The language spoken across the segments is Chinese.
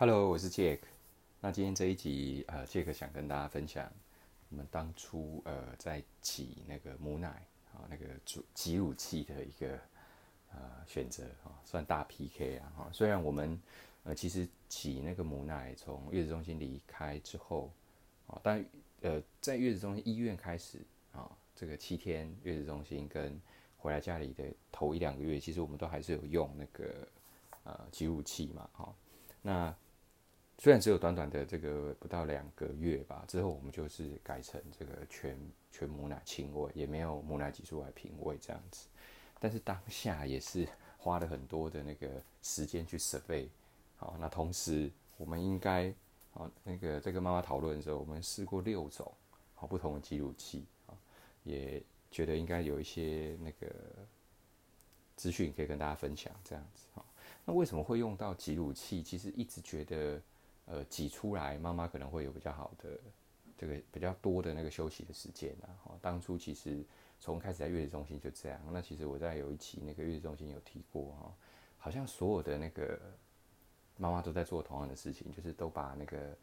Hello，我是 Jack。那今天这一集，呃，Jack 想跟大家分享我们当初呃在挤那个母奶啊，那个挤挤乳器的一个呃选择啊，算大 PK 啊。哈，虽然我们呃其实挤那个母奶从月子中心离开之后啊，但呃在月子中心医院开始啊，这个七天月子中心跟回来家里的头一两个月，其实我们都还是有用那个呃挤乳器嘛，哈，那。虽然只有短短的这个不到两个月吧，之后我们就是改成这个全全母奶亲喂，也没有母奶挤出来品喂这样子。但是当下也是花了很多的那个时间去设备。好，那同时我们应该好那个在跟妈妈讨论的时候，我们试过六种好不同的挤乳器啊，也觉得应该有一些那个资讯可以跟大家分享这样子。好，那为什么会用到挤乳器？其实一直觉得。呃，挤出来，妈妈可能会有比较好的这个比较多的那个休息的时间啊。哈，当初其实从开始在月子中心就这样。那其实我在有一期那个月子中心有提过哈，好像所有的那个妈妈都在做同样的事情，就是都把那个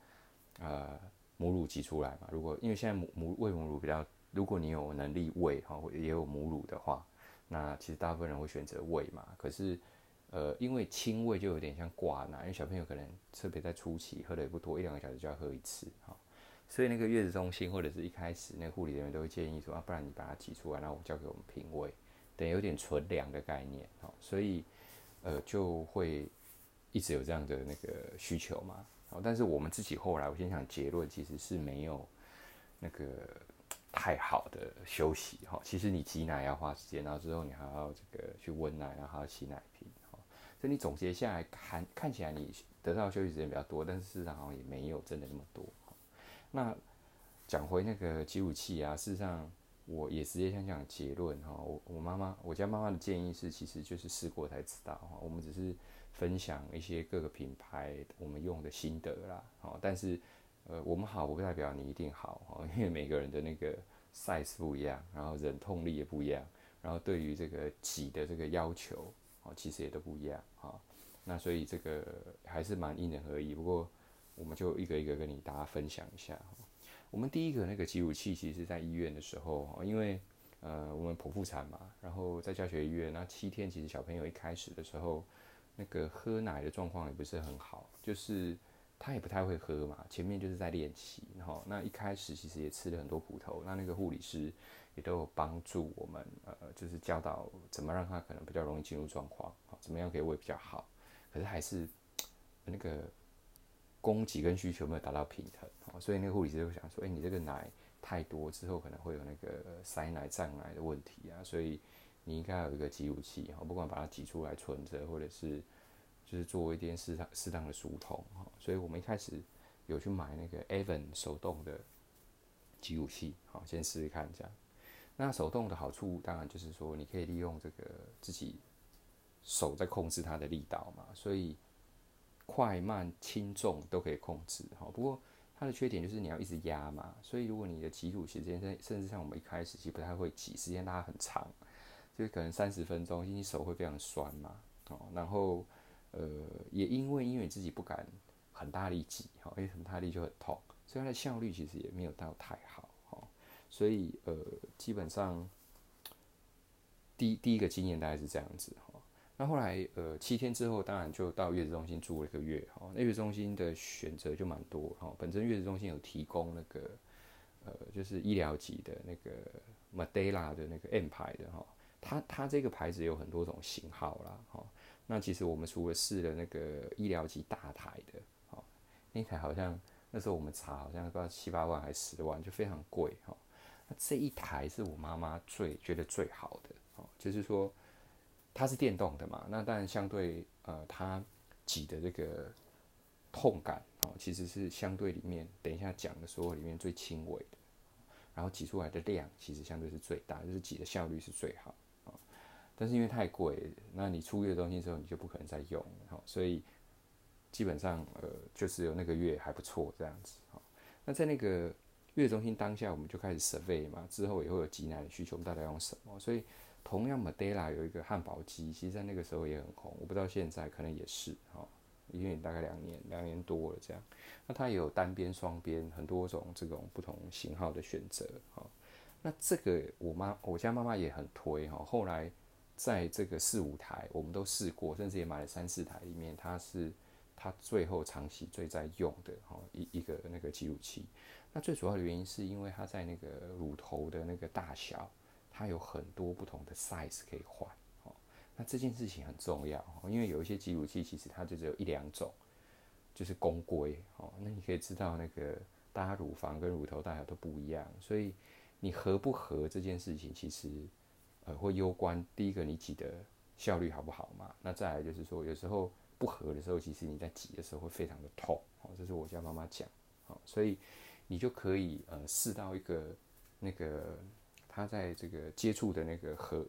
呃母乳挤出来嘛。如果因为现在母母喂母乳比较，如果你有能力喂哈，也有母乳的话，那其实大部分人会选择喂嘛。可是呃，因为清胃就有点像挂奶，因为小朋友可能特别在初期喝的也不多，一两个小时就要喝一次哈，所以那个月子中心或者是一开始那护理人员都会建议说啊，不然你把它挤出来，然后我交给我们品味，等有点纯粮的概念哈，所以呃就会一直有这样的那个需求嘛。但是我们自己后来，我先想结论其实是没有那个太好的休息哈。其实你挤奶要花时间，然后之后你还要这个去温奶，然后还要洗奶瓶。所以你总结下来看，看起来你得到休息时间比较多，但是事实上好像也没有真的那么多。那讲回那个挤乳器啊，事实上我也直接想讲结论哈。我我妈妈，我家妈妈的建议是，其实就是试过才知道哈。我们只是分享一些各个品牌我们用的心得啦。好，但是呃，我们好不代表你一定好哈，因为每个人的那个 size 不一样，然后忍痛力也不一样，然后对于这个挤的这个要求。哦，其实也都不一样哈，那所以这个还是蛮因人而异。不过我们就一个一个跟你大家分享一下。我们第一个那个挤乳器，其实是在医院的时候，因为呃我们剖腹产嘛，然后在教学医院，那七天其实小朋友一开始的时候，那个喝奶的状况也不是很好，就是他也不太会喝嘛，前面就是在练习，然后那一开始其实也吃了很多苦头，那那个护理师。也都有帮助我们，呃，就是教导怎么让他可能比较容易进入状况，好，怎么样可以喂比较好。可是还是那个供给跟需求没有达到平衡，所以那个护理师就想说，哎、你这个奶太多之后可能会有那个塞奶、胀奶的问题啊，所以你应该有一个挤乳器，哈，不管把它挤出来存着，或者是就是做一点适当适当的疏通，哈，所以我们一开始有去买那个 Evan 手动的挤乳器，好，先试试看这样。那手动的好处当然就是说，你可以利用这个自己手在控制它的力道嘛，所以快慢轻重都可以控制。哈，不过它的缺点就是你要一直压嘛，所以如果你的挤乳时间甚甚至像我们一开始其实不太会挤，时间拉很长，就是可能三十分钟，因为手会非常酸嘛。哦，然后呃也因为因为自己不敢很大力挤，哈，因为很大力就很痛，所以它的效率其实也没有到太好。所以呃，基本上第第一个经验大概是这样子哈。那后来呃七天之后，当然就到月子中心住了一个月哈。那月子中心的选择就蛮多哈。本身月子中心有提供那个呃就是医疗级的那个 Medela 的那个 M 牌的哈。它它这个牌子有很多种型号啦哈。那其实我们除了试了那个医疗级大台的哈，那台好像那时候我们查好像不知道七八万还是十万，就非常贵哈。这一台是我妈妈最觉得最好的哦，就是说它是电动的嘛，那当然相对呃它挤的这个痛感哦，其实是相对里面等一下讲的所有里面最轻微的，然后挤出来的量其实相对是最大，就是挤的效率是最好啊。但是因为太贵，那你出月子中心之后你就不可能再用了，所以基本上呃就是有那个月还不错这样子。那在那个。月中心当下，我们就开始 survey 嘛，之后也会有挤奶的需求，我们到底要用什么？所以同样 Medela 有一个汉堡机，其实在那个时候也很红，我不知道现在可能也是哈，因为大概两年两年多了这样。那它也有单边、双边很多种这种不同型号的选择哈。那这个我妈我家妈妈也很推哈。后来在这个四五台我们都试过，甚至也买了三四台，里面它是他最后长期最在用的哈一一个那个挤乳器。那最主要的原因是因为它在那个乳头的那个大小，它有很多不同的 size 可以换。那这件事情很重要，因为有一些挤乳器其实它就只有一两种，就是公规哦。那你可以知道，那个大家乳房跟乳头大小都不一样，所以你合不合这件事情，其实呃会攸关第一个你挤的效率好不好嘛。那再来就是说，有时候不合的时候，其实你在挤的时候会非常的痛哦。这是我家妈妈讲哦，所以你就可以呃试到一个那个它在这个接触的那个合。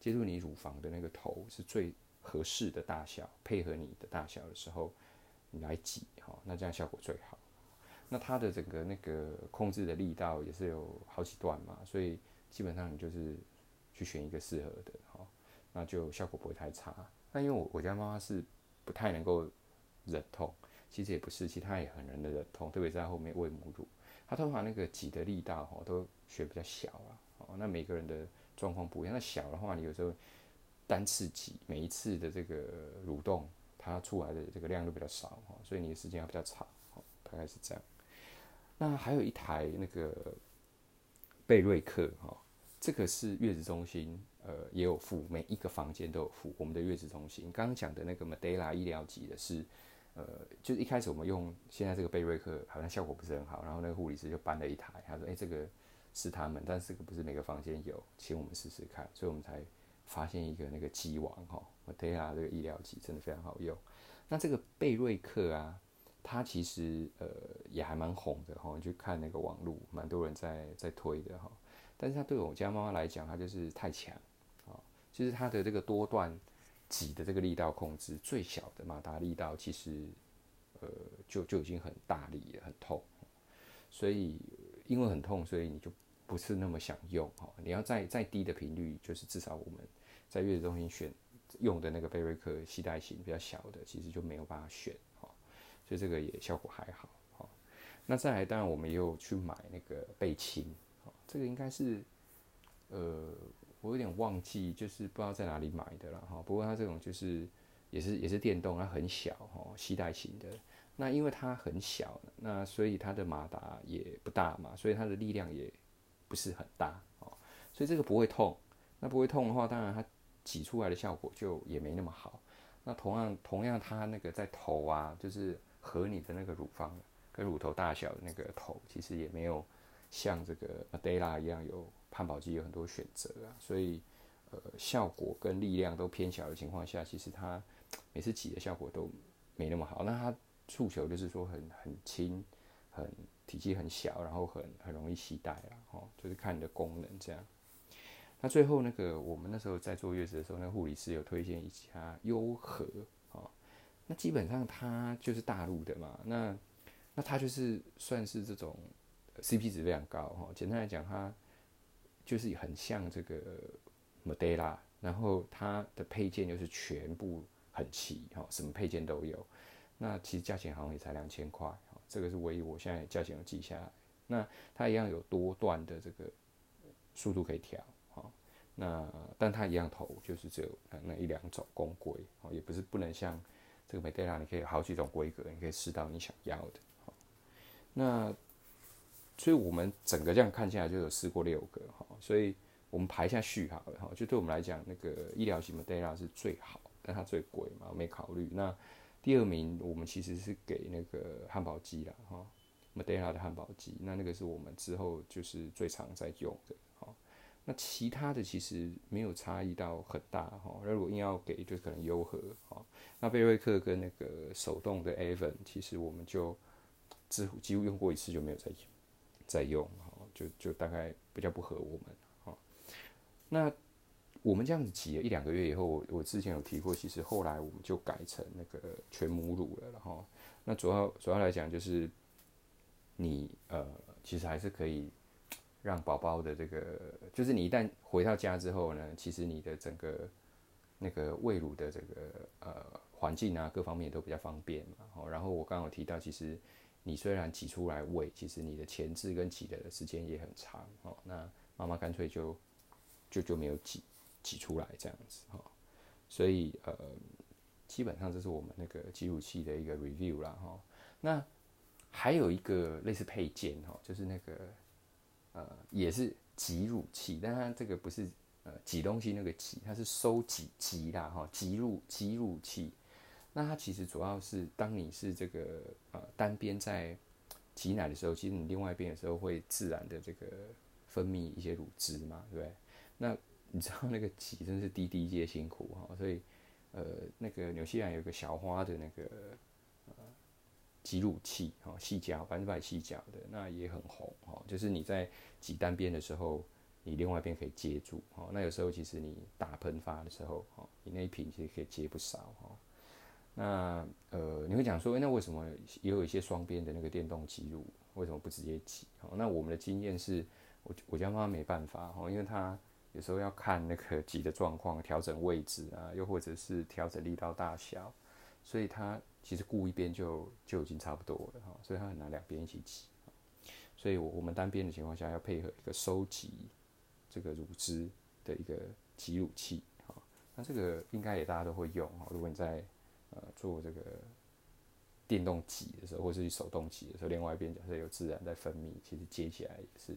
接触你乳房的那个头是最合适的大小，配合你的大小的时候，你来挤哈，那这样效果最好。那它的整个那个控制的力道也是有好几段嘛，所以基本上你就是去选一个适合的哈，那就效果不会太差。那因为我我家妈妈是不太能够忍痛，其实也不是，其实她也很能忍痛，特别在后面喂母乳，他通常那个挤的力道哈都血比较小啊，哦，那每个人的。状况不一样，那小的话，你有时候单次挤，每一次的这个蠕动，它出来的这个量都比较少哈，所以你的时间要比较长，大概是这样。那还有一台那个贝瑞克哈，这个是月子中心呃也有付，每一个房间都有付。我们的月子中心刚刚讲的那个 Medela 医疗级的是呃，就是一开始我们用现在这个贝瑞克好像效果不是很好，然后那个护理师就搬了一台，他说：“哎、欸，这个。”是他们，但是这个不是每个房间有，请我们试试看，所以我们才发现一个那个机王哈，Medela 这个医疗级真的非常好用。那这个贝瑞克啊，它其实呃也还蛮红的哈，你去看那个网络，蛮多人在在推的哈。但是它对我家妈妈来讲，它就是太强啊，就是它的这个多段挤的这个力道控制，最小的马达力道其实呃就就已经很大力了，很痛，所以。因为很痛，所以你就不是那么想用哈。你要再再低的频率，就是至少我们在月子中心选用的那个贝瑞克系带型比较小的，其实就没有办法选哈。所以这个也效果还好哈。那再来，当然我们也有去买那个贝亲，这个应该是呃，我有点忘记，就是不知道在哪里买的了哈。不过它这种就是也是也是电动，它很小哈，携带型的。那因为它很小，那所以它的马达也不大嘛，所以它的力量也不是很大哦，所以这个不会痛。那不会痛的话，当然它挤出来的效果就也没那么好。那同样同样，它那个在头啊，就是和你的那个乳房跟乳头大小的那个头，其实也没有像这个 Medela 一样有汉堡机有很多选择啊。所以呃，效果跟力量都偏小的情况下，其实它每次挤的效果都没那么好。那它。触球就是说很很轻，很体积很小，然后很很容易携带啦，哦，就是看你的功能这样。那最后那个我们那时候在坐月子的时候，那护理师有推荐一家优和，哦，那基本上它就是大陆的嘛，那那它就是算是这种 CP 值非常高，哈，简单来讲，它就是很像这个 Medela，然后它的配件就是全部很齐，哈，什么配件都有。那其实价钱好像也才两千块，这个是唯一我现在价钱有记下来。那它一样有多段的这个速度可以调哈，那但它一样头就是只有那一两种公规，也不是不能像这个 Medela，你可以有好几种规格，你可以试到你想要的。那所以我们整个这样看下来就有试过六个哈，所以我们排一下序好了，就对我们来讲，那个医疗型 Medela 是最好，但它最贵嘛，没考虑那。第二名，我们其实是给那个汉堡机啦，哈，Medela 的汉堡机，那那个是我们之后就是最常在用的，哈。那其他的其实没有差异到很大，哈。那如果硬要给，就可能优和，哈。那贝瑞克跟那个手动的 Aven，其实我们就几乎几乎用过一次就没有再用在用，哈，就就大概比较不合我们，哈。那。我们这样子挤了一两个月以后，我我之前有提过，其实后来我们就改成那个全母乳了，然后那主要主要来讲就是你呃，其实还是可以让宝宝的这个，就是你一旦回到家之后呢，其实你的整个那个喂乳的这个呃环境啊各方面都比较方便嘛。然后我刚刚有提到，其实你虽然挤出来喂，其实你的前置跟挤的时间也很长。哦，那妈妈干脆就就就没有挤挤出来这样子。哈，所以呃，基本上这是我们那个挤乳器的一个 review 啦。哈，那还有一个类似配件哈，就是那个呃也是挤乳器，但它这个不是。呃，挤东西那个挤，它是收挤挤啦哈，挤入挤乳器。那它其实主要是当你是这个呃单边在挤奶的时候，其实你另外一边的时候会自然的这个分泌一些乳汁嘛，对不对？那你知道那个挤真是滴滴皆辛苦哈，所以呃那个纽西兰有个小花的那个呃挤乳器哈，矽胶百分之百细胶的，那也很红哈，就是你在挤单边的时候。你另外一边可以接住，哦，那有时候其实你打喷发的时候，哦，你那一瓶其实可以接不少，哈。那呃，你会讲说，欸，那为什么也有一些双边的那个电动挤乳，为什么不直接挤？哦，那我们的经验是，我我家妈妈没办法，哈，因为她有时候要看那个挤的状况，调整位置啊，又或者是调整力道大小，所以她其实顾一边就就已经差不多了，哈，所以她很难两边一起挤，所以我我们单边的情况下要配合一个收集。这个乳汁的一个挤乳器，好，那这个应该也大家都会用哈。如果你在呃做这个电动挤的时候，或者是手动挤的时候，另外一边假设有自然在分泌，其实接起来也是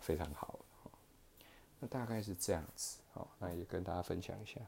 非常好的哈。那大概是这样子，好，那也跟大家分享一下。